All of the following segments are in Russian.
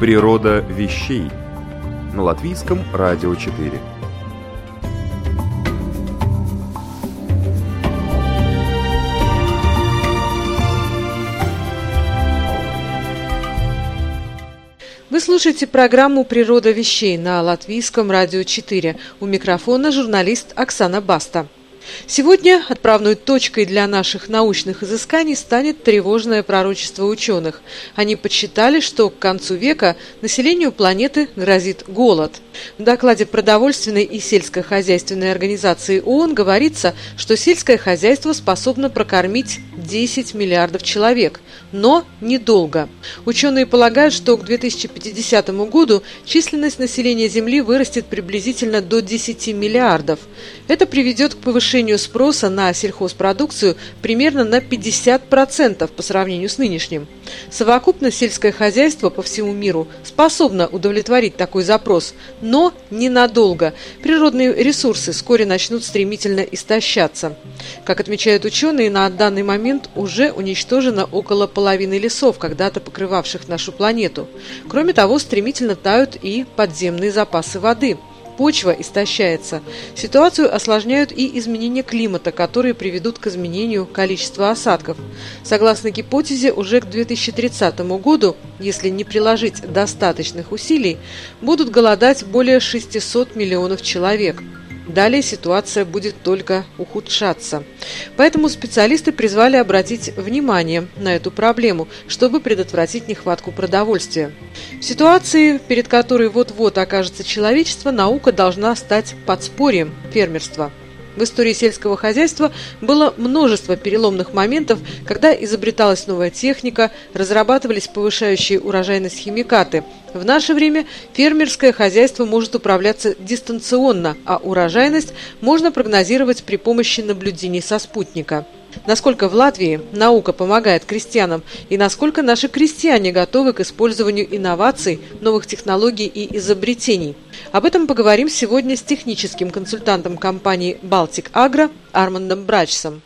Природа вещей на латвийском радио 4 Вы слушаете программу «Природа вещей» на Латвийском радио 4. У микрофона журналист Оксана Баста. Сегодня отправной точкой для наших научных изысканий станет тревожное пророчество ученых. Они подсчитали, что к концу века населению планеты грозит голод. В докладе продовольственной и сельскохозяйственной организации ООН говорится, что сельское хозяйство способно прокормить 10 миллиардов человек, но недолго. Ученые полагают, что к 2050 году численность населения Земли вырастет приблизительно до 10 миллиардов. Это приведет к повышению спроса на сельхозпродукцию примерно на 50% по сравнению с нынешним. Совокупно сельское хозяйство по всему миру способно удовлетворить такой запрос, но ненадолго. Природные ресурсы вскоре начнут стремительно истощаться. Как отмечают ученые, на данный момент уже уничтожено около половины лесов, когда-то покрывавших нашу планету. Кроме того, стремительно тают и подземные запасы воды – почва истощается. Ситуацию осложняют и изменения климата, которые приведут к изменению количества осадков. Согласно гипотезе, уже к 2030 году, если не приложить достаточных усилий, будут голодать более 600 миллионов человек – Далее ситуация будет только ухудшаться. Поэтому специалисты призвали обратить внимание на эту проблему, чтобы предотвратить нехватку продовольствия. В ситуации, перед которой вот-вот окажется человечество, наука должна стать подспорьем фермерства. В истории сельского хозяйства было множество переломных моментов, когда изобреталась новая техника, разрабатывались повышающие урожайность химикаты. В наше время фермерское хозяйство может управляться дистанционно, а урожайность можно прогнозировать при помощи наблюдений со спутника. Насколько в Латвии наука помогает крестьянам и насколько наши крестьяне готовы к использованию инноваций, новых технологий и изобретений. Об этом поговорим сегодня с техническим консультантом компании «Балтик Агро» Армандом Брачсом.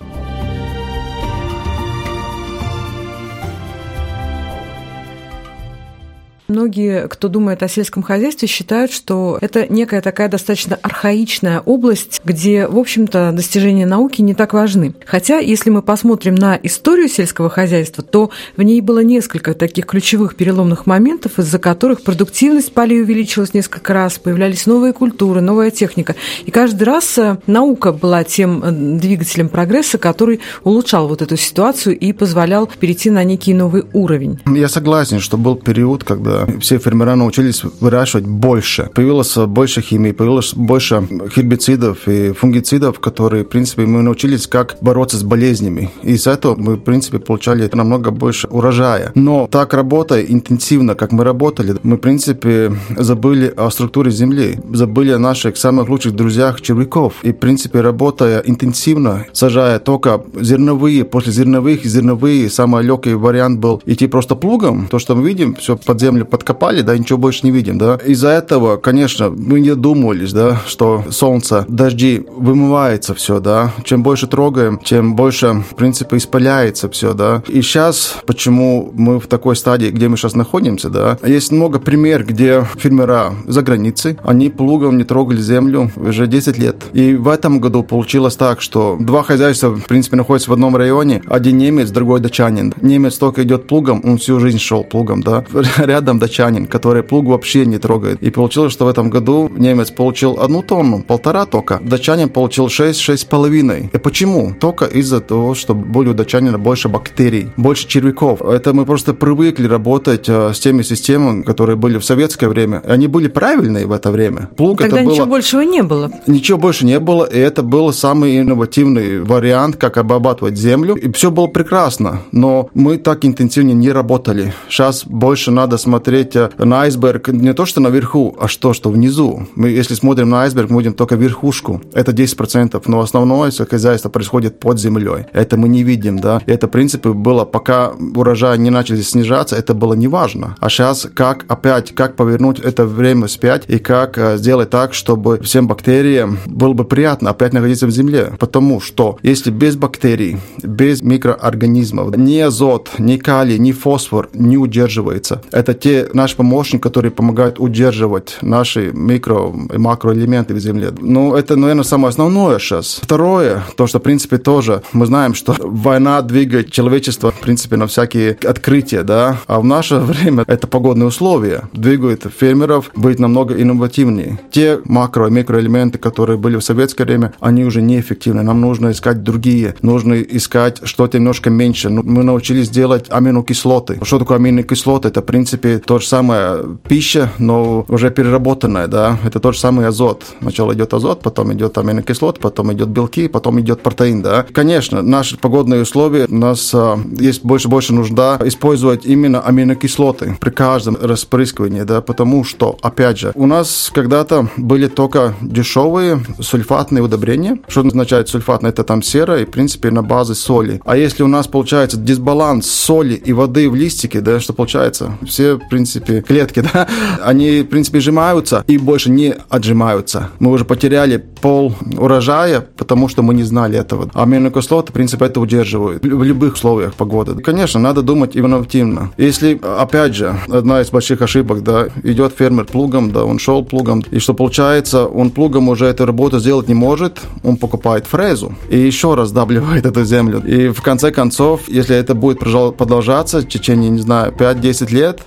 Многие, кто думает о сельском хозяйстве, считают, что это некая такая достаточно архаичная область, где, в общем-то, достижения науки не так важны. Хотя, если мы посмотрим на историю сельского хозяйства, то в ней было несколько таких ключевых переломных моментов, из-за которых продуктивность полей увеличилась несколько раз, появлялись новые культуры, новая техника. И каждый раз э, наука была тем э, двигателем прогресса, который улучшал вот эту ситуацию и позволял перейти на некий новый уровень. Я согласен, что был период, когда все фермера научились выращивать больше. Появилось больше химии, появилось больше гербицидов и фунгицидов, которые, в принципе, мы научились, как бороться с болезнями. И из этого мы, в принципе, получали намного больше урожая. Но так работая интенсивно, как мы работали, мы, в принципе, забыли о структуре земли, забыли о наших самых лучших друзьях червяков. И, в принципе, работая интенсивно, сажая только зерновые, после зерновых, зерновые, самый легкий вариант был идти просто плугом. То, что мы видим, все под землю подкопали, да, ничего больше не видим, да. Из-за этого, конечно, мы не думались, да, что солнце, дожди, вымывается все, да. Чем больше трогаем, тем больше, в принципе, испаляется все, да. И сейчас, почему мы в такой стадии, где мы сейчас находимся, да, есть много пример, где фермера за границей, они плугом не трогали землю уже 10 лет. И в этом году получилось так, что два хозяйства, в принципе, находятся в одном районе, один немец, другой датчанин. Немец только идет плугом, он всю жизнь шел плугом, да. Рядом рядом датчанин, который плуг вообще не трогает. И получилось, что в этом году немец получил одну тонну, полтора тока. Датчанин получил 6, 6,5. И почему? Только из-за того, что были у датчанина больше бактерий, больше червяков. Это мы просто привыкли работать э, с теми системами, которые были в советское время. Они были правильные в это время. Плуг Тогда это ничего было... большего не было. Ничего больше не было, и это был самый инновативный вариант, как обрабатывать землю. И все было прекрасно, но мы так интенсивно не работали. Сейчас больше надо смотреть э, на айсберг не то, что наверху, а что, что внизу. Мы, если смотрим на айсберг, мы видим только верхушку. Это 10%, но основное хозяйство происходит под землей. Это мы не видим, да. Это, в принципе, было, пока урожай не начали снижаться, это было не важно. А сейчас как опять, как повернуть это время спять и как э, сделать так, чтобы всем бактериям было бы приятно опять находиться в земле. Потому что если без бактерий, без микроорганизмов, ни азот, ни калий, ни фосфор не удерживается, это те наши помощники, которые помогают удерживать наши микро и макроэлементы в земле. Ну, это, наверное, самое основное сейчас. Второе, то, что, в принципе, тоже мы знаем, что война двигает человечество, в принципе, на всякие открытия, да, а в наше время это погодные условия двигают фермеров быть намного инновативнее. Те макро- и микроэлементы, которые были в советское время, они уже неэффективны. Нам нужно искать другие, нужно искать что-то немножко меньше. Ну, мы научились делать аминокислоты. Что такое аминокислоты? Это, в принципе, то же самое пища, но уже переработанная, да, это тот же самый азот. Сначала идет азот, потом идет аминокислот, потом идет белки, потом идет протеин, да. Конечно, наши погодные условия, у нас а, есть больше больше нужда использовать именно аминокислоты при каждом распрыскивании, да, потому что, опять же, у нас когда-то были только дешевые сульфатные удобрения. Что означает сульфатное? Это там сера и, в принципе, на базе соли. А если у нас получается дисбаланс соли и воды в листике, да, что получается? Все, принципе, клетки, да, они, в принципе, сжимаются и больше не отжимаются. Мы уже потеряли пол урожая, потому что мы не знали этого. А аминокислоты, в принципе, это удерживают в любых условиях погоды. Конечно, надо думать инновативно. Если, опять же, одна из больших ошибок, да, идет фермер плугом, да, он шел плугом, и что получается, он плугом уже эту работу сделать не может, он покупает фрезу и еще раз давливает эту землю. И в конце концов, если это будет продолжаться в течение, не знаю, 5-10 лет,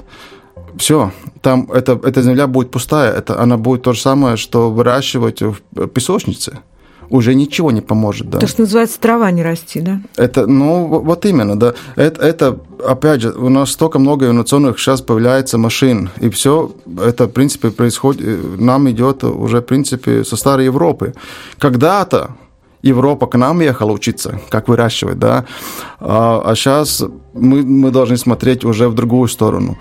все, там это, эта земля будет пустая, это, она будет то же самое, что выращивать в песочнице уже ничего не поможет. Да. То, что называется, трава не расти, да? Это, ну, вот именно, да. Это, это, опять же, у нас столько много инновационных сейчас появляется машин, и все это, в принципе, происходит, э, нам идет уже, в принципе, со старой Европы. Когда-то Европа к нам ехала учиться, как выращивать, да, а, а сейчас мы, мы должны смотреть уже в другую сторону.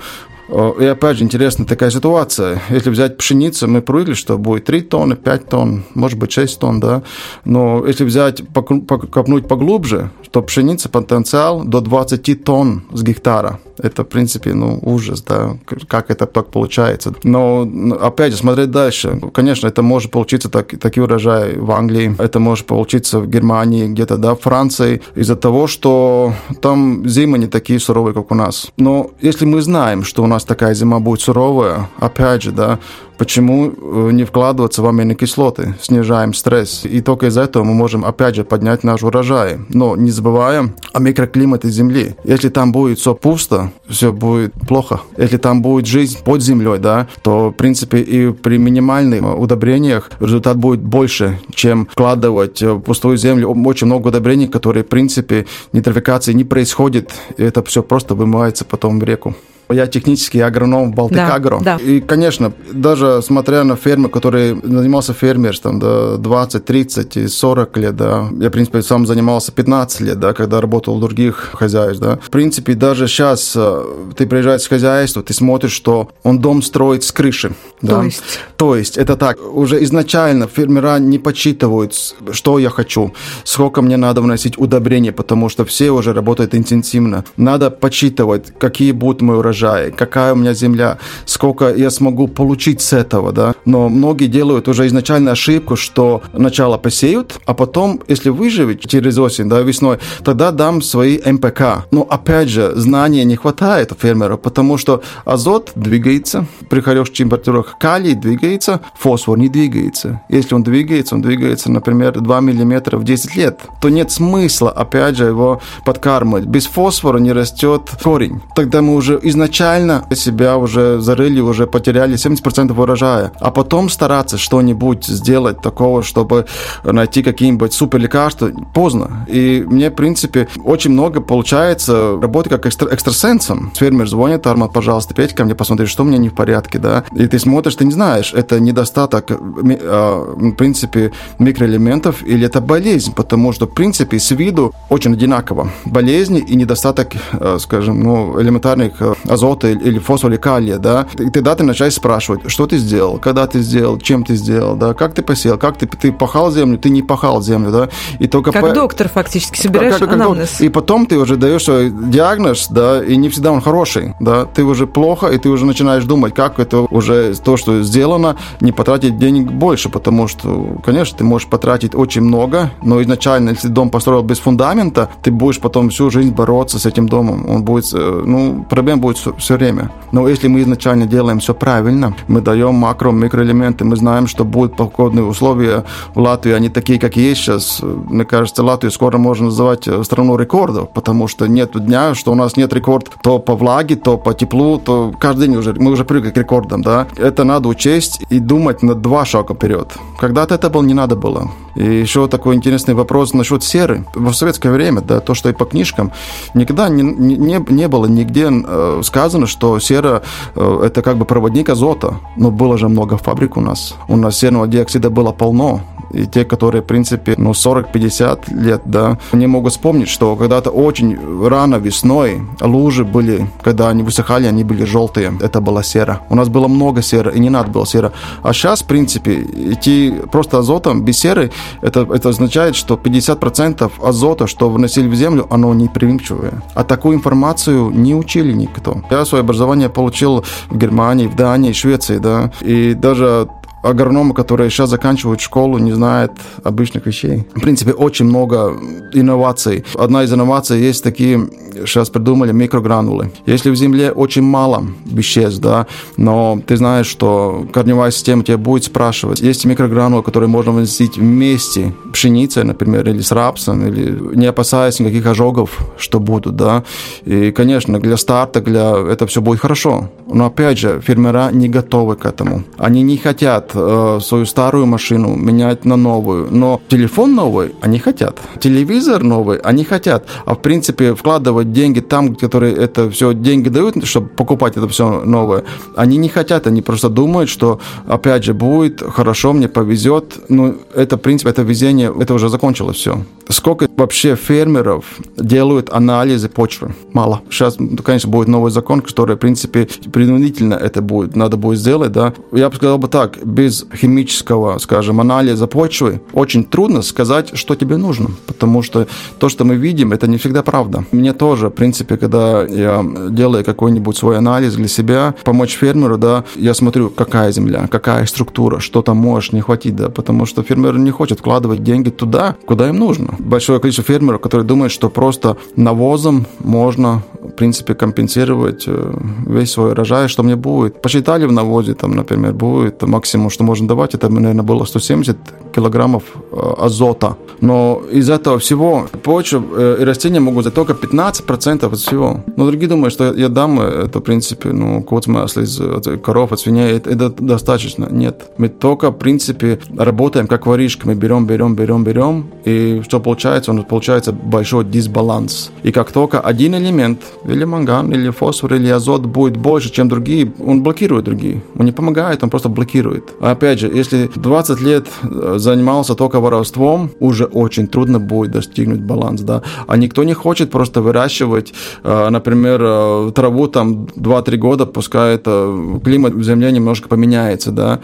И опять же, интересная такая ситуация. Если взять пшеницу, мы привыкли, что будет 3 тонны, 5 тонн, может быть 6 тонн, да. Но если взять, копнуть поглубже, то пшеница потенциал до 20 тонн с гектара. Это, в принципе, ну, ужас, да, как это так получается. Но, опять же, смотреть дальше. Конечно, это может получиться так, такие урожаи в Англии, это может получиться в Германии, где-то, да, в Франции, из-за того, что там зимы не такие суровые, как у нас. Но если мы знаем, что у нас такая зима будет суровая, опять же, да, Почему э, не вкладываться в аминокислоты? Снижаем стресс. И только из-за этого мы можем, опять же, поднять наш урожай. Но не забываем о микроклимате Земли. Если там будет все пусто, все будет плохо. Если там будет жизнь под землей, да, то, в принципе, и при минимальных удобрениях результат будет больше, чем вкладывать в пустую землю очень много удобрений, которые, в принципе, нитрофикации не происходит. И это все просто вымывается потом в реку. Я технический агроном в Балтикагро. Да, да. И, конечно, даже смотря на фермы, которые занимался фермерством до 20, 30 и 40 лет, да, я, в принципе, сам занимался 15 лет, да, когда работал в других хозяйствах, да. В принципе, даже сейчас э, ты приезжаешь в хозяйство, ты смотришь, что он дом строит с крыши. Да? То есть? То есть, это так, уже изначально фермера не подсчитывают, что я хочу, сколько мне надо вносить удобрения, потому что все уже работают интенсивно. Надо подсчитывать, какие будут мои урожаи, урожай, какая у меня земля, сколько я смогу получить с этого, да. Но многие делают уже изначально ошибку, что сначала посеют, а потом, если выживет через осень, да, весной, тогда дам свои МПК. Но опять же, знания не хватает у фермера, потому что азот двигается при хороших температурах, калий двигается, фосфор не двигается. Если он двигается, он двигается, например, 2 мм в 10 лет, то нет смысла, опять же, его подкармливать. Без фосфора не растет корень. Тогда мы уже изначально себя уже зарыли, уже потеряли 70% урожая. А потом стараться что-нибудь сделать такого, чтобы найти какие-нибудь супер лекарства, поздно. И мне, в принципе, очень много получается работы как экстра экстрасенсом. Фермер звонит, Арман, пожалуйста, петь ко мне, посмотри, что у меня не в порядке, да. И ты смотришь, ты не знаешь, это недостаток, а, в принципе, микроэлементов или это болезнь, потому что, в принципе, с виду очень одинаково. Болезни и недостаток, а, скажем, ну, элементарных а, азота или фосфора или калия, да. И тогда ты начинаешь спрашивать, что ты сделал, когда ты сделал, чем ты сделал, да, как ты посеял, как ты, ты пахал землю, ты не пахал землю, да. И только как по... доктор фактически собираешь как, как, анамнез. И потом ты уже даешь диагноз, да, и не всегда он хороший, да. Ты уже плохо, и ты уже начинаешь думать, как это уже то, что сделано, не потратить денег больше, потому что, конечно, ты можешь потратить очень много, но изначально, если дом построил без фундамента, ты будешь потом всю жизнь бороться с этим домом. Он будет, э, ну, проблем будет все время. Но если мы изначально делаем все правильно, мы даем макро, микроэлементы, мы знаем, что будут погодные условия в Латвии, они такие, как есть сейчас. Мне кажется, Латвию скоро можно называть э, страну рекордов, потому что нет дня, что у нас нет рекорд то по влаге, то по теплу, то каждый день уже, мы уже привыкли к рекордам, да. Это надо учесть и думать на два шага вперед. Когда-то это было не надо было. И еще такой интересный вопрос насчет серы. В советское время, да, то, что и по книжкам, никогда не, не, не было нигде э, сказано, что сера э, это как бы проводник азота. Но было же много фабрик у нас. У нас серного диоксида было полно и те, которые, в принципе, ну, 40-50 лет, да, они могут вспомнить, что когда-то очень рано весной лужи были, когда они высыхали, они были желтые. Это была сера. У нас было много серы, и не надо было сера. А сейчас, в принципе, идти просто азотом без серы, это, это означает, что 50% азота, что вносили в землю, оно не прививчивое. А такую информацию не учили никто. Я свое образование получил в Германии, в Дании, в Швеции, да, и даже агрономы, которые сейчас заканчивают школу, не знают обычных вещей. В принципе, очень много инноваций. Одна из инноваций есть такие, сейчас придумали микрогранулы. Если в земле очень мало веществ, да, но ты знаешь, что корневая система тебя будет спрашивать, есть микрогранулы, которые можно вносить вместе пшеницей, например, или с рапсом, или не опасаясь никаких ожогов, что будут, да. И, конечно, для старта, для это все будет хорошо. Но опять же, фермера не готовы к этому. Они не хотят э, свою старую машину менять на новую. Но телефон новый они хотят. Телевизор новый они хотят. А в принципе вкладывать деньги там, которые это все деньги дают, чтобы покупать это все новое, они не хотят. Они просто думают, что опять же будет хорошо, мне повезет. Ну, это в принципе, это везение, это уже закончилось все. Сколько вообще фермеров делают анализы почвы? Мало. Сейчас, конечно, будет новый закон, который, в принципе, принудительно это будет, надо будет сделать, да. Я бы сказал бы так, без химического, скажем, анализа почвы очень трудно сказать, что тебе нужно, потому что то, что мы видим, это не всегда правда. Мне тоже, в принципе, когда я делаю какой-нибудь свой анализ для себя, помочь фермеру, да, я смотрю, какая земля, какая структура, что там можешь не хватить, да, потому что фермер не хочет вкладывать деньги туда, куда им нужно большое количество фермеров, которые думают, что просто навозом можно, в принципе, компенсировать э, весь свой урожай, что мне будет. Посчитали в навозе, там, например, будет максимум, что можно давать, это, наверное, было 170 килограммов э, азота. Но из этого всего почва э, и растения могут за только 15% от всего. Но другие думают, что я дам это, в принципе, ну, кот масло из коров, от свиней, это, это достаточно. Нет. Мы только, в принципе, работаем как воришка. Мы берем, берем, берем, берем, и что получается? Он получается большой дисбаланс. И как только один элемент, или манган, или фосфор, или азот будет больше, чем другие, он блокирует другие. Он не помогает, он просто блокирует. Опять же, если 20 лет э, занимался только воровством, уже очень трудно будет достигнуть баланс, да. А никто не хочет просто выращивать, э, например, э, траву там 2-3 года, пускай это климат в земле немножко поменяется, да.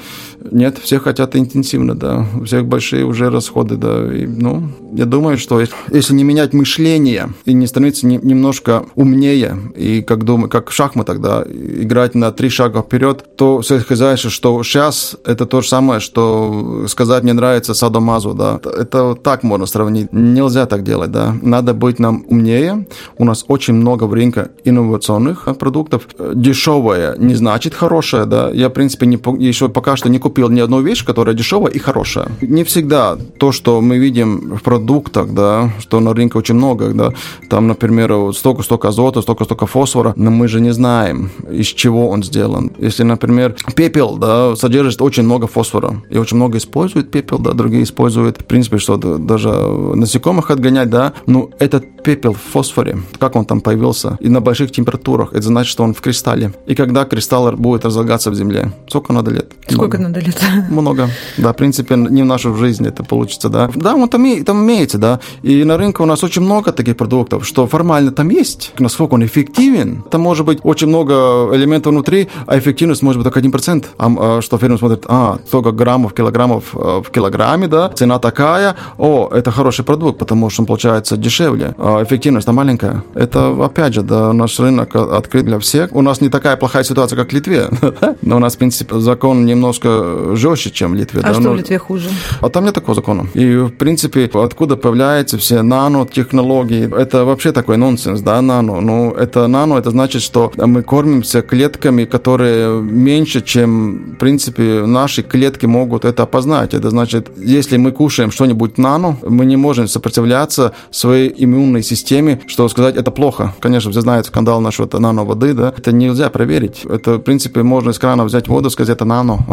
Нет, все хотят интенсивно, да. У всех большие уже расходы, да. И, ну, я думаю, что если не менять мышление и не становиться немножко умнее, и как, думаю, как в шахматах, да, играть на три шага вперед, то сказать, что сейчас это то же самое, что сказать «мне нравится садомазу», да. Это так можно сравнить. Нельзя так делать, да. Надо быть нам умнее. У нас очень много в рынке инновационных продуктов. Дешевое не значит хорошее, да. Я, в принципе, не, еще пока что не купил ни одну вещь, которая дешевая и хорошая. Не всегда то, что мы видим в продуктах, да, что на рынке очень много, да, там, например, столько-столько азота, столько-столько фосфора, но мы же не знаем, из чего он сделан. Если, например, пепел, да, содержит очень много фосфора, и очень много используют пепел, да, другие используют, в принципе, что даже насекомых отгонять, да, ну, этот пепел в фосфоре, как он там появился, и на больших температурах, это значит, что он в кристалле. И когда кристалл будет разлагаться в земле, сколько надо лет? Сколько много. надо лет? Много. Да, в принципе, не в нашу жизнь это получится, да. Да, он там, там имеется, да. И на рынке у нас очень много таких продуктов, что формально там есть. Насколько он эффективен, там может быть очень много элементов внутри, а эффективность может быть только 1%. А, а что фирма смотрит, а, столько граммов, килограммов э, в килограмме, да, цена такая, о, это хороший продукт, потому что он получается дешевле. А эффективность там маленькая. Это, опять же, да, наш рынок открыт для всех. У нас не такая плохая ситуация, как в Литве, но у нас, в принципе, закон немножко жестче, чем в Литве. А да? что в Литве хуже? А там нет такого закона. И, в принципе, откуда появляются все нанотехнологии, это вообще такой нонсенс, да, нано. Ну, это нано, это значит, что мы кормимся клетками, которые меньше, чем, в принципе, наши клетки могут это опознать. Это значит, если мы кушаем что-нибудь нано, мы не можем сопротивляться своей иммунной системе, что сказать, это плохо. Конечно, все знают скандал насчет нано-воды, да, это нельзя проверить. Это, в принципе, можно из крана взять воду, сказать, это нано.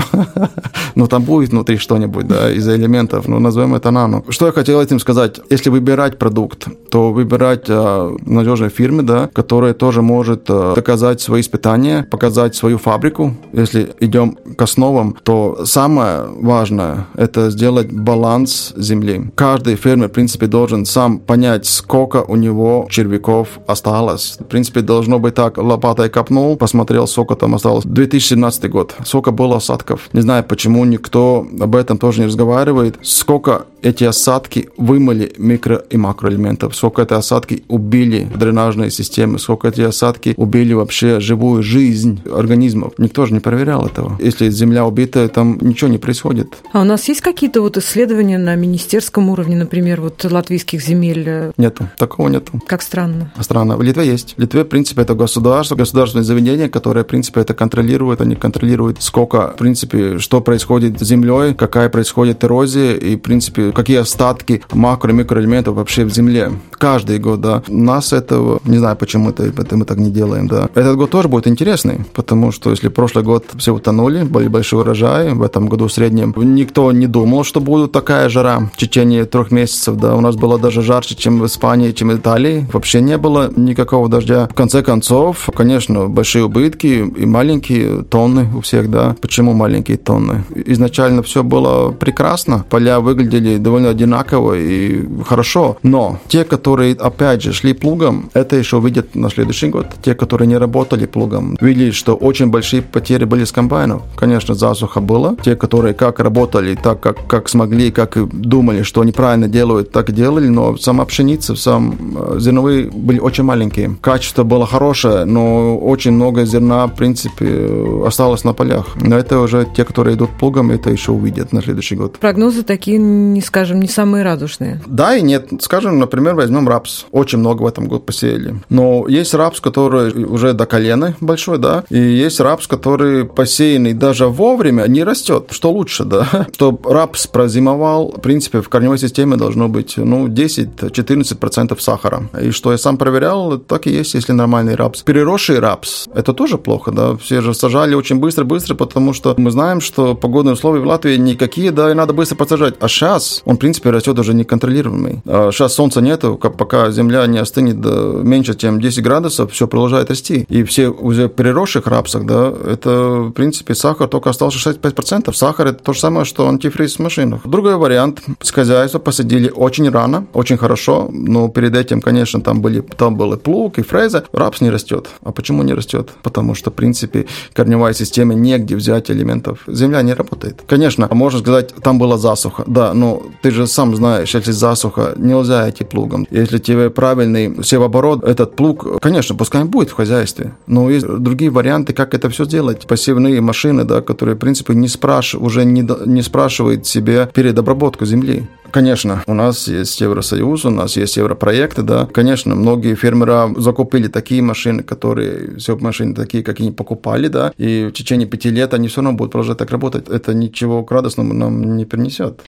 Но там будет внутри что-нибудь, да, из элементов, ну, назовем это нано. Что я хотел этим сказать? Если выбирать продукт, то выбирать э, надежной фирмы, да, которая тоже может э, доказать свои испытания, показать свою фабрику. Если идем к основам, то самое важное – это сделать баланс земли. Каждый фермер, в принципе, должен сам понять, сколько у него червяков осталось. В принципе, должно быть так, лопатой копнул, посмотрел, сколько там осталось. 2017 год, сколько было осадков. Не знаю, почему никто об этом тоже не разговаривает. Сколько эти осадки вымыли микро- и макроэлементов, сколько эти осадки убили дренажные системы, сколько эти осадки убили вообще живую жизнь организмов. Никто же не проверял этого. Если земля убита, там ничего не происходит. А у нас есть какие-то вот исследования на министерском уровне, например, вот латвийских земель? Нету, такого нету. Как странно. Странно. В Литве есть. В Литве, в принципе, это государство, государственное заведение, которое, в принципе, это контролирует. Они контролируют, сколько, в принципе, что происходит с землей, какая происходит эрозия и, в принципе, какие остатки макро- и микроэлементов вообще в земле. Каждый год, да. Нас этого, не знаю, почему это, это мы так не делаем, да. Этот год тоже будет интересный, потому что если прошлый год все утонули, были большие урожаи, в этом году в среднем никто не думал, что будет такая жара в течение трех месяцев, да. У нас было даже жарче, чем в Испании, чем в Италии. Вообще не было никакого дождя. В конце концов, конечно, большие убытки и маленькие тонны у всех, да. Почему маленькие тонны? Изначально все было прекрасно, поля выглядели довольно одинаково и хорошо. Но те, которые, опять же, шли плугом, это еще увидят на следующий год. Те, которые не работали плугом, видели, что очень большие потери были с комбайнов. Конечно, засуха была. Те, которые как работали, так как, как смогли, как и думали, что они правильно делают, так и делали. Но сама пшеница, сам э, зерновые были очень маленькие. Качество было хорошее, но очень много зерна, в принципе, осталось на полях. Но это уже те, которые идут плугом, это еще увидят на следующий год. Прогнозы такие не скажем, не самые радужные. Да и нет. Скажем, например, возьмем рапс. Очень много в этом году посеяли. Но есть рапс, который уже до колена большой, да, и есть рапс, который посеянный даже вовремя не растет. Что лучше, да? Чтобы рапс прозимовал, в принципе, в корневой системе должно быть, ну, 10-14% сахара. И что я сам проверял, так и есть, если нормальный рапс. Переросший рапс, это тоже плохо, да. Все же сажали очень быстро-быстро, потому что мы знаем, что погодные условия в Латвии никакие, да, и надо быстро подсажать. А сейчас он, в принципе, растет уже неконтролируемый. А сейчас солнца нету, пока земля не остынет меньше, чем 10 градусов, все продолжает расти. И все уже переросших рапсах, да, это, в принципе, сахар только остался 65%. Сахар – это то же самое, что антифриз в машинах. Другой вариант. С хозяйства посадили очень рано, очень хорошо, но перед этим, конечно, там, были, там был и плуг, и фреза. Рапс не растет. А почему не растет? Потому что, в принципе, корневая система негде взять элементов. Земля не работает. Конечно, можно сказать, там была засуха. Да, но ты же сам знаешь, если засуха, нельзя идти плугом. Если тебе правильный севооборот, этот плуг, конечно, пускай будет в хозяйстве, но есть другие варианты, как это все сделать. Посевные машины, да, которые, в принципе, не спраш... уже не, не спрашивают себе перед обработкой земли. Конечно, у нас есть Евросоюз, у нас есть европроекты, да. Конечно, многие фермеры закупили такие машины, которые, все машины такие, как они покупали, да, и в течение пяти лет они все равно будут продолжать так работать. Это ничего к радостному нам не принесет.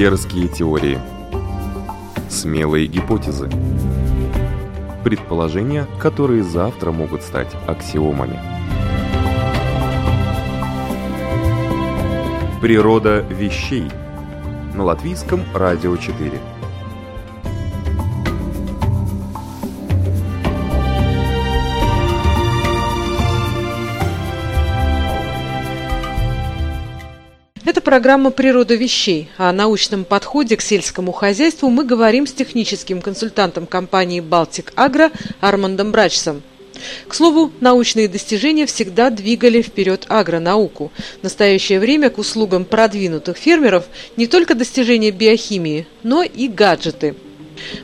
Дерзкие теории. Смелые гипотезы. Предположения, которые завтра могут стать аксиомами. Природа вещей – на латвийском радио 4. Это программа «Природа вещей». О научном подходе к сельскому хозяйству мы говорим с техническим консультантом компании «Балтик Агро» Армандом Брачсом. К слову, научные достижения всегда двигали вперед агронауку. В настоящее время к услугам продвинутых фермеров не только достижения биохимии, но и гаджеты.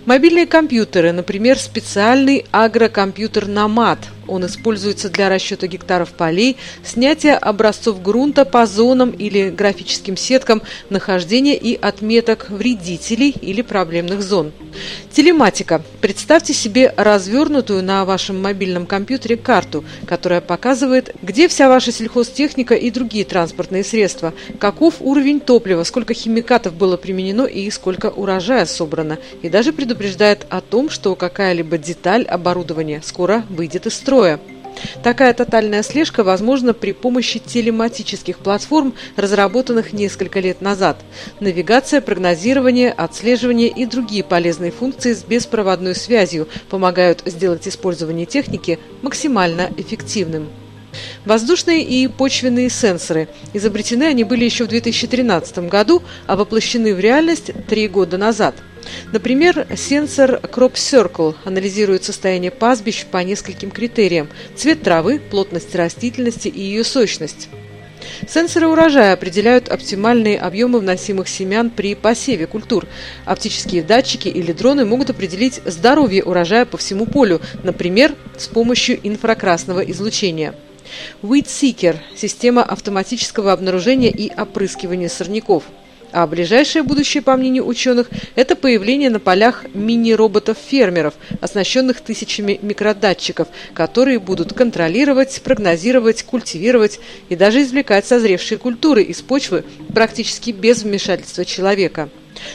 Мобильные компьютеры, например, специальный агрокомпьютер «Намат» Он используется для расчета гектаров полей, снятия образцов грунта по зонам или графическим сеткам, нахождения и отметок вредителей или проблемных зон. Телематика. Представьте себе развернутую на вашем мобильном компьютере карту, которая показывает, где вся ваша сельхозтехника и другие транспортные средства, каков уровень топлива, сколько химикатов было применено и сколько урожая собрано, и даже предупреждает о том, что какая-либо деталь оборудования скоро выйдет из строя строя. Такая тотальная слежка возможна при помощи телематических платформ, разработанных несколько лет назад. Навигация, прогнозирование, отслеживание и другие полезные функции с беспроводной связью помогают сделать использование техники максимально эффективным. Воздушные и почвенные сенсоры. Изобретены они были еще в 2013 году, а воплощены в реальность три года назад – Например, сенсор Crop Circle анализирует состояние пастбищ по нескольким критериям – цвет травы, плотность растительности и ее сочность. Сенсоры урожая определяют оптимальные объемы вносимых семян при посеве культур. Оптические датчики или дроны могут определить здоровье урожая по всему полю, например, с помощью инфракрасного излучения. Weed система автоматического обнаружения и опрыскивания сорняков – а ближайшее будущее, по мнению ученых, это появление на полях мини-роботов-фермеров, оснащенных тысячами микродатчиков, которые будут контролировать, прогнозировать, культивировать и даже извлекать созревшие культуры из почвы практически без вмешательства человека.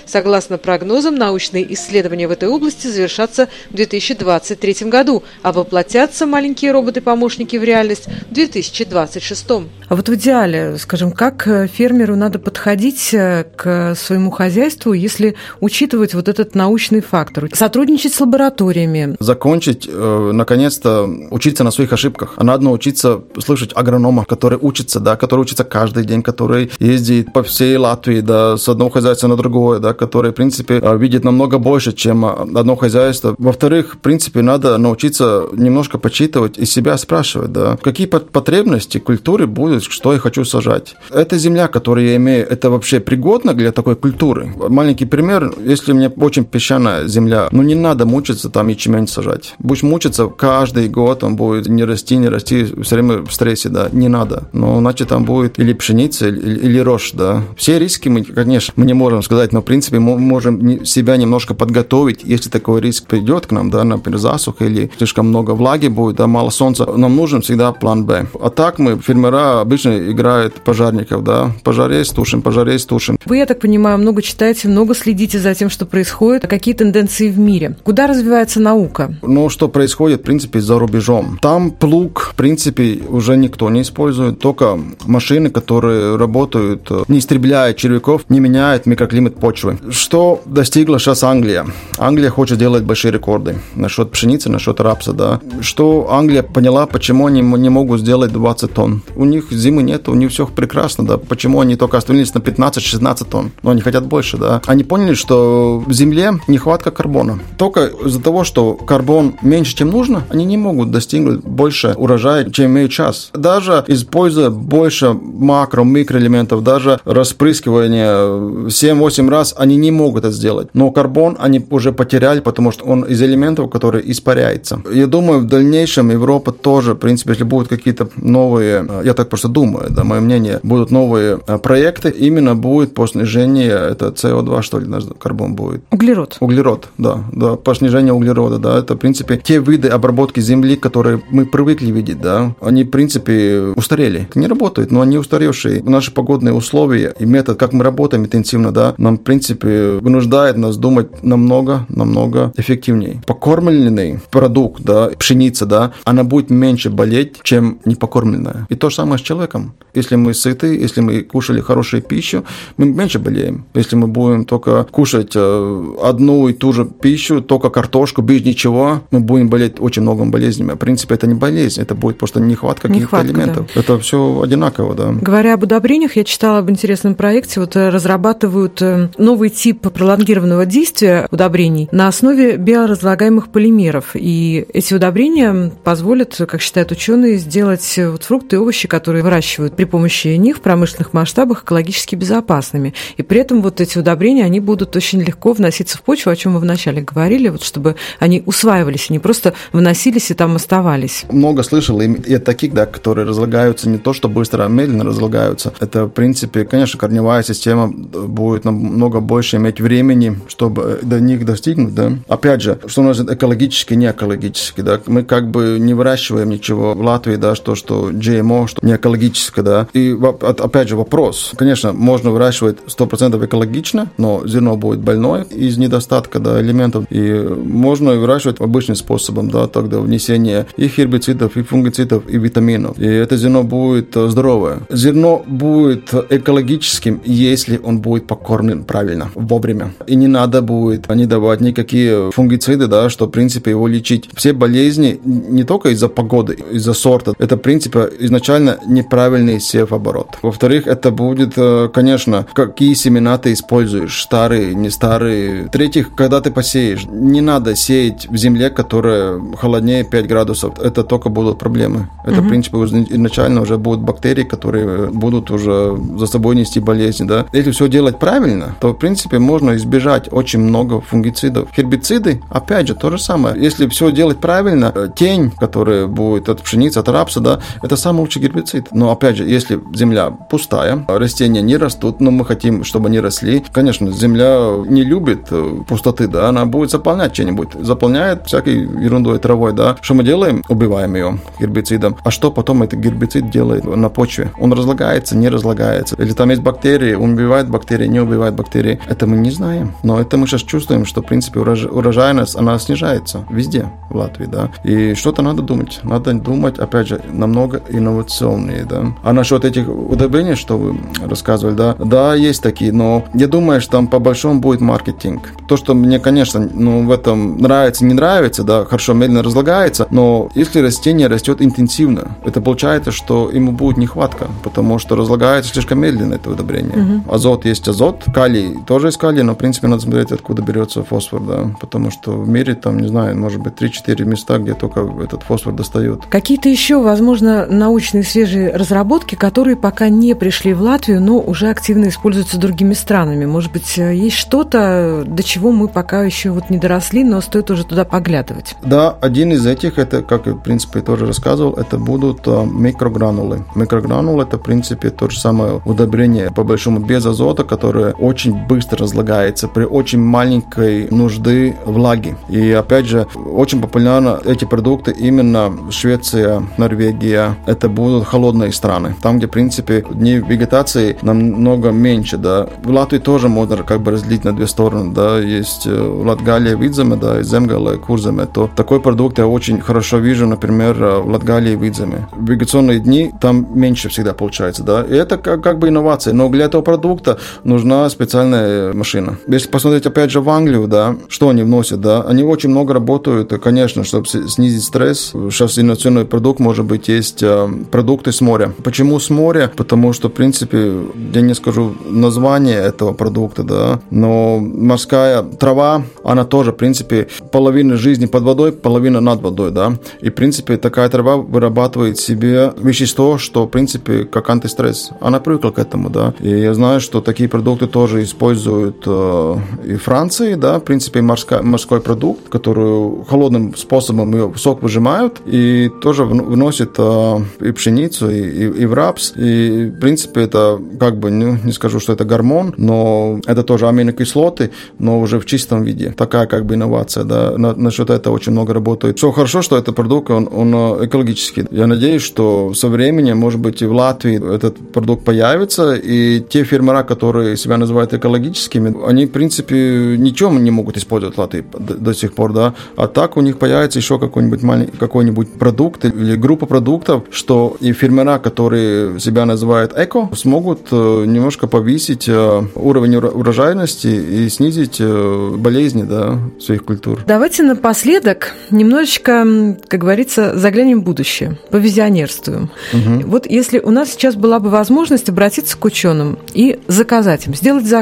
Согласно прогнозам, научные исследования в этой области завершатся в 2023 году, а воплотятся маленькие роботы-помощники в реальность в 2026. А вот в идеале, скажем, как э, фермеру надо подходить э, к своему хозяйству, если учитывать вот этот научный фактор? Сотрудничать с лабораториями? Закончить, э, наконец-то, учиться на своих ошибках. А надо научиться слышать агронома, который учится, да, который учится каждый день, который ездит по всей Латвии, да, с одного хозяйства на другое, другое, да, которое, в принципе, а, видит намного больше, чем а, одно хозяйство. Во-вторых, в принципе, надо научиться немножко почитывать и себя спрашивать, да, какие потребности культуры будут, что я хочу сажать. Эта земля, которую я имею, это вообще пригодна для такой культуры? Маленький пример, если у меня очень песчаная земля, ну не надо мучиться там ячмень сажать. Будешь мучиться каждый год, он будет не расти, не расти, все время в стрессе, да, не надо. Но значит там будет или пшеница, или, или рожь, да. Все риски мы, конечно, мы не можем сказать, но в принципе, мы можем себя немножко подготовить, если такой риск придет к нам, да, например, засуха или слишком много влаги будет, да, мало солнца, нам нужен всегда план Б. А так мы, фермера, обычно играют пожарников, да, пожар есть, тушим, пожар есть, тушим. Вы, я так понимаю, много читаете, много следите за тем, что происходит, какие тенденции в мире. Куда развивается наука? Ну, что происходит, в принципе, за рубежом. Там плуг, в принципе, уже никто не использует, только машины, которые работают, не истребляя червяков, не меняют микроклимат почвы почвы. Что достигла сейчас Англия? Англия хочет делать большие рекорды насчет пшеницы, насчет рапса, да. Что Англия поняла, почему они не могут сделать 20 тонн? У них зимы нет, у них все прекрасно, да. Почему они только остановились на 15-16 тонн? Но они хотят больше, да. Они поняли, что в земле нехватка карбона. Только из-за того, что карбон меньше, чем нужно, они не могут достигнуть больше урожая, чем имеют сейчас. Даже используя больше макро, микроэлементов, даже распрыскивание 7-8 раз газ они не могут это сделать. Но карбон они уже потеряли, потому что он из элементов, которые испаряется. Я думаю, в дальнейшем Европа тоже, в принципе, если будут какие-то новые, э, я так просто думаю, да, мое мнение, будут новые э, проекты, именно будет по снижению, это CO2, что ли, карбон будет? Углерод. Углерод, да, да, по снижению углерода, да, это, в принципе, те виды обработки земли, которые мы привыкли видеть, да, они, в принципе, устарели. Не работают, но они устаревшие. Наши погодные условия и метод, как мы работаем интенсивно, да, нам, в принципе, вынуждает нас думать намного, намного эффективнее. Покормленный продукт, да, пшеница, да, она будет меньше болеть, чем непокормленная. И то же самое с человеком. Если мы сыты, если мы кушали хорошую пищу, мы меньше болеем. Если мы будем только кушать э, одну и ту же пищу, только картошку, без ничего, мы будем болеть очень многими болезнями. В принципе, это не болезнь, это будет просто нехватка каких-то элементов. Да. Это все одинаково, да. Говоря об удобрениях, я читала об интересном проекте. Вот э, разрабатывают э, новый тип пролонгированного действия удобрений на основе биоразлагаемых полимеров. И эти удобрения позволят, как считают ученые, сделать вот фрукты и овощи, которые выращивают при помощи них в промышленных масштабах экологически безопасными. И при этом вот эти удобрения, они будут очень легко вноситься в почву, о чем мы вначале говорили, вот чтобы они усваивались, не просто вносились и там оставались. Много слышал и от таких, да, которые разлагаются не то, что быстро, а медленно разлагаются. Это, в принципе, конечно, корневая система будет намного больше иметь времени, чтобы до них достигнуть, да. Опять же, что у нас экологически, не экологически, да. Мы как бы не выращиваем ничего в Латвии, да, что, что GMO, что не экологическое, да. И опять же вопрос. Конечно, можно выращивать 100% экологично, но зерно будет больное из недостатка да, элементов. И можно выращивать обычным способом, да, тогда внесение и гербицидов, и фунгицидов, и витаминов. И это зерно будет э, здоровое. Зерно будет экологическим, если он будет покормлен правильно, вовремя. И не надо будет не давать никакие фунгициды, да, что, в принципе, его лечить. Все болезни не только из-за погоды, из-за сорта. Это, в принципе, изначально неправильный сев-оборот. Во-вторых, это будет, э, конечно, какие семена ты используешь, старые, не старые. В-третьих, когда ты посеешь, не надо сеять в земле, которая холоднее 5 градусов. Это только будут проблемы. Это, угу. в принципе, изначально уже будут бактерии, которые будут уже за собой нести болезни, да. Если все делать правильно, то, в принципе, можно избежать очень много фунгицидов. Гербициды, опять же, то же самое. Если все делать правильно, э, тень, которая будет от пшеницы, от рапса, да, это самый лучший гербицид. Но, опять же, если земля пустая, растения не растут, но мы хотим, чтобы они росли, конечно, земля не любит э, пустоты, да, она будет заполнять что-нибудь. Заполняет всякой ерундой, травой, да. Что мы делаем? Убиваем ее гербицидом. А что потом этот гербицид делает на почве? Он разлагается, не разлагается. Или там есть бактерии, он убивает бактерии, не убивает бактерии. Это мы не знаем. Но это мы сейчас чувствуем, что, в принципе, урожайность, она снижается везде в Латвии, да. И что-то надо думать. Надо думать, опять же, намного инновационнее, да. А насчет этих удобрений, что вы рассказывали, да, да, есть такие, но я думаю, что там по большому будет маркетинг. То, что мне, конечно, ну, в этом нравится, не нравится, да, хорошо, медленно разлагается, но если растение растет интенсивно, это получается, что ему будет нехватка, потому что разлагается слишком медленно это удобрение. Угу. Азот есть азот, калий тоже есть калий, но, в принципе, надо смотреть, откуда берется фосфор, да, потому что в мире там, не знаю, может быть, 3-4 места, где только этот фосфор достают. Какие-то еще, возможно, научные свежие разработки, которые пока не пришли в Латвию, но уже активно используются другими странами. Может быть, есть что-то, до чего мы пока еще вот не доросли, но стоит уже туда поглядывать. Да, один из этих, это, как в принципе тоже рассказывал, это будут а, микрогранулы. Микрогранул это, в принципе, то же самое удобрение, по большому, без азота, которое очень быстро разлагается при очень маленькой нужды влаги. И, опять же, очень популярны эти продукты именно Швеция, Норвегия. Это будут холодные страны. Там, где, в принципе, дней вегетации намного меньше, да. В Латвии тоже можно как бы разделить на две стороны, да. Есть э, Латгалия, Видземе, да, и Земгала, Курземе. То такой продукт я очень хорошо вижу, например, э, в Латгалии, Видземе. Вегетационные дни там меньше всегда получается, да. И это как, как бы инновация. Но для этого продукта нужна специальная машина. Если посмотреть опять же в Англию, да, что они вносят, да, они очень много работают, конечно, чтобы снизить стресс. Сейчас инновационный продукт, может быть, есть э, продукты с моря. Почему с моря? Потому что, в принципе, я не скажу название этого продукта, да, но морская трава, она тоже, в принципе, половина жизни под водой, половина над водой, да, и, в принципе, такая трава вырабатывает себе вещество, что, в принципе, как антистресс. Она привыкла к этому, да, и я знаю, что такие продукты тоже используют э, и Франции, да, в принципе, морской, морской продукт, который холодным способом ее сок выжимают, и тоже вносит э, и пшеницу, и, и, и в рапс, и, в принципе, это, как бы, ну, не скажу, что это гормон, но это тоже аминокислоты, но уже в чистом виде. Такая, как бы, инновация, да, на, насчет этого очень много работает. Все хорошо, что этот продукт, он, он э, экологический. Я надеюсь, что со временем, может быть, и в Латвии этот продукт появится, и те фермера, которые себя называют экологическими, они, в принципе, ничего не могут использовать Латвии до, до сих пор, да. А так у них появится еще какой-нибудь маленький, какой-нибудь продукт или группа продуктов, что и фермера, которые себя называют эко, смогут э, немножко повысить э, уровень урожайности и снизить э, болезни, да, своих культур. Давайте напоследок немножечко, как говорится, заглянем в будущее, повизионерствуем. Угу. Вот если у нас сейчас была бы возможность обратиться к ученым и заказать им, сделать заказ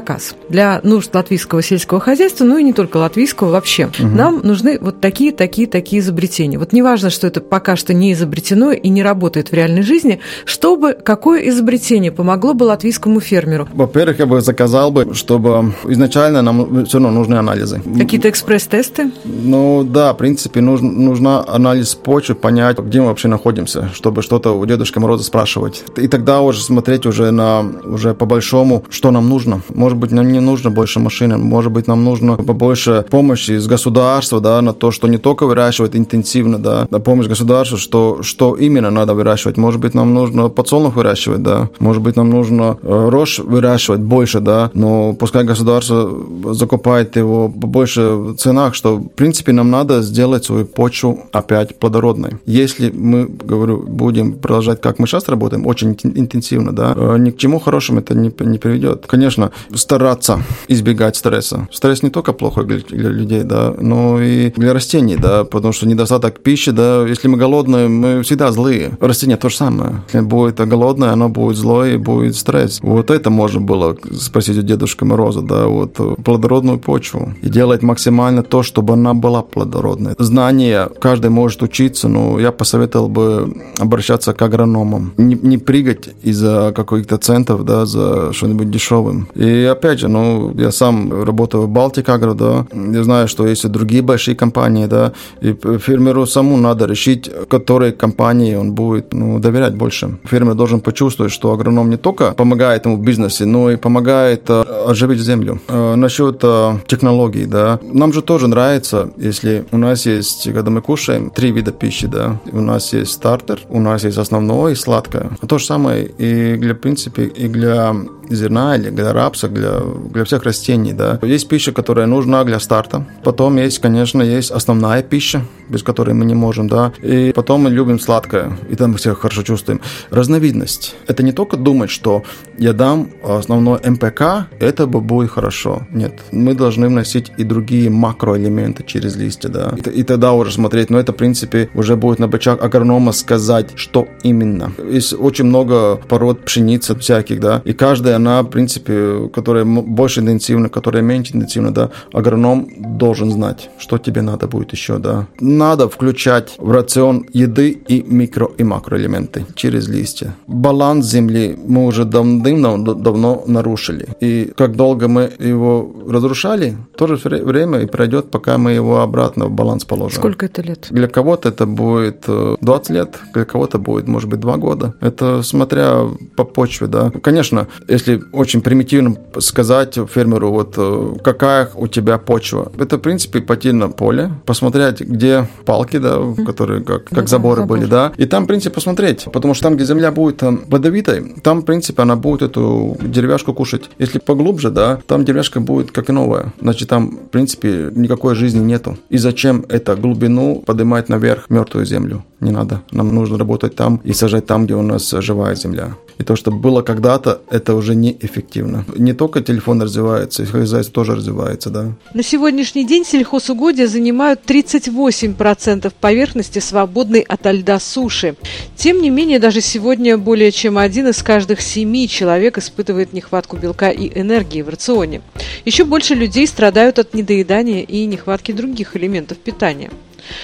для нужд латвийского сельского хозяйства, ну и не только латвийского вообще. Угу. Нам нужны вот такие, такие, такие изобретения. Вот неважно, что это пока что не изобретено и не работает в реальной жизни, чтобы какое изобретение помогло бы латвийскому фермеру? Во-первых, я бы заказал бы, чтобы изначально нам все равно нужны анализы. Какие-то экспресс-тесты? Ну да, в принципе, нужен, нужна анализ почвы, понять, где мы вообще находимся, чтобы что-то у Дедушки Мороза спрашивать. И тогда уже смотреть уже на уже по большому, что нам нужно. Может быть, нам не нужно больше машины, может быть, нам нужно побольше помощи из государства, да, на то, что не только выращивать интенсивно, да, на помощь государству, что, что именно надо выращивать. Может быть, нам нужно подсолнух выращивать, да, может быть, нам нужно э, рожь выращивать больше, да, но пускай государство закупает его по больше ценах, что, в принципе, нам надо сделать свою почву опять плодородной. Если мы, говорю, будем продолжать, как мы сейчас работаем, очень интенсивно, да, э, ни к чему хорошему это не, не приведет. Конечно, стараться избегать стресса. Стресс не только плохо для, людей, да, но и для растений, да, потому что недостаток пищи, да, если мы голодные, мы всегда злые. Растение то же самое. Если будет голодное, оно будет злое и будет стресс. Вот это можно было спросить у Дедушки Мороза, да, вот плодородную почву и делать максимально то, чтобы она была плодородной. Знания каждый может учиться, но я посоветовал бы обращаться к агрономам. Не, не прыгать из-за каких-то центов, да, за что-нибудь дешевым. И опять же, ну, я сам работаю в Балтик Агро, да, я знаю, что есть и другие большие компании, да, и фермеру саму надо решить, которой компании он будет ну, доверять больше. Фермер должен почувствовать, что агроном не только помогает ему в бизнесе, но и помогает э, оживить землю. Э, насчет э, технологий, да, нам же тоже нравится, если у нас есть, когда мы кушаем, три вида пищи, да, у нас есть стартер, у нас есть основное и сладкое. То же самое и для, в принципе, и для зерна или для рапса, для, для всех растений, да. Есть пища, которая нужна для старта. Потом есть, конечно, есть основная пища, без которой мы не можем, да. И потом мы любим сладкое, и там мы себя хорошо чувствуем. Разновидность. Это не только думать, что я дам основной МПК, это бы будет хорошо. Нет, мы должны вносить и другие макроэлементы через листья, да. И, и тогда уже смотреть, но это, в принципе, уже будет на бычах агронома сказать, что именно. Есть очень много пород пшеницы всяких, да, и каждая она, в принципе, которая больше интенсивна, которая меньше интенсивна, да, агроном должен знать, что тебе надо будет еще, да. Надо включать в рацион еды и микро и макроэлементы через листья. Баланс земли мы уже давным-давно давно нарушили. И как долго мы его разрушали, тоже время и пройдет, пока мы его обратно в баланс положим. Сколько это лет? Для кого-то это будет 20 э, лет, для кого-то будет, может быть, 2 года. Это смотря по почве, да. Конечно, если очень примитивно сказать фермеру, вот э, какая у тебя почва, это, в принципе, на поле, посмотреть, где палки, да, которые как, как да, заборы забор. были, да, и там, в принципе, посмотреть, потому что там, где земля будет водовитой, там, в принципе, она будет эту деревяшку кушать. Если поглубже, да, там деревяшка будет как и новая, значит, там, в принципе, никакой жизни нету. И зачем это глубину поднимать наверх мертвую землю? Не надо. Нам нужно работать там и сажать там, где у нас живая земля. И то, что было когда-то, это уже неэффективно. Не только телефон развивается, и хозяйство тоже развивается, да. На сегодняшний день сельхозугодья занимают 38% поверхности, свободной от льда суши. Тем не менее, даже сегодня более чем один из каждых семи человек испытывает нехватку белка и энергии в рационе. Еще больше людей страдают от недоедания и нехватки других элементов питания.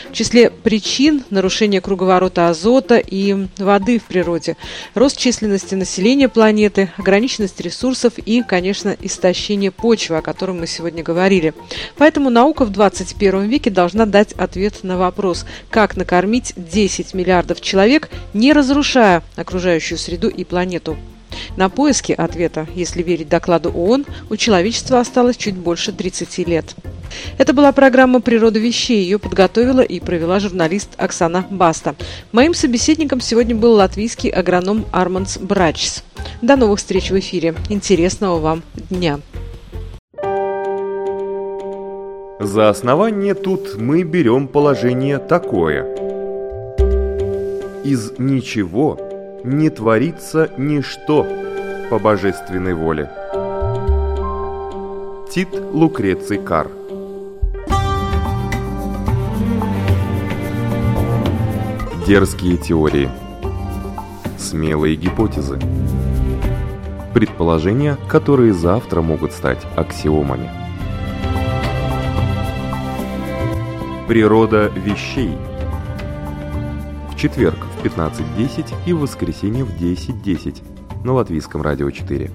В числе причин нарушения круговорота азота и воды в природе, рост численности населения планеты, ограниченность ресурсов и, конечно, истощение почвы, о котором мы сегодня говорили. Поэтому наука в 21 веке должна дать ответ на вопрос, как накормить 10 миллиардов человек, не разрушая окружающую среду и планету. На поиски ответа, если верить докладу ООН, у человечества осталось чуть больше 30 лет. Это была программа «Природа вещей». Ее подготовила и провела журналист Оксана Баста. Моим собеседником сегодня был латвийский агроном Арманс Брачс. До новых встреч в эфире. Интересного вам дня. За основание тут мы берем положение такое. Из ничего не творится ничто по божественной воле. Тит Лукреций Кар. Дерзкие теории. Смелые гипотезы. Предположения, которые завтра могут стать аксиомами. Природа вещей В четверг 15.10 и в воскресенье в 10.10 на Латвийском радио 4.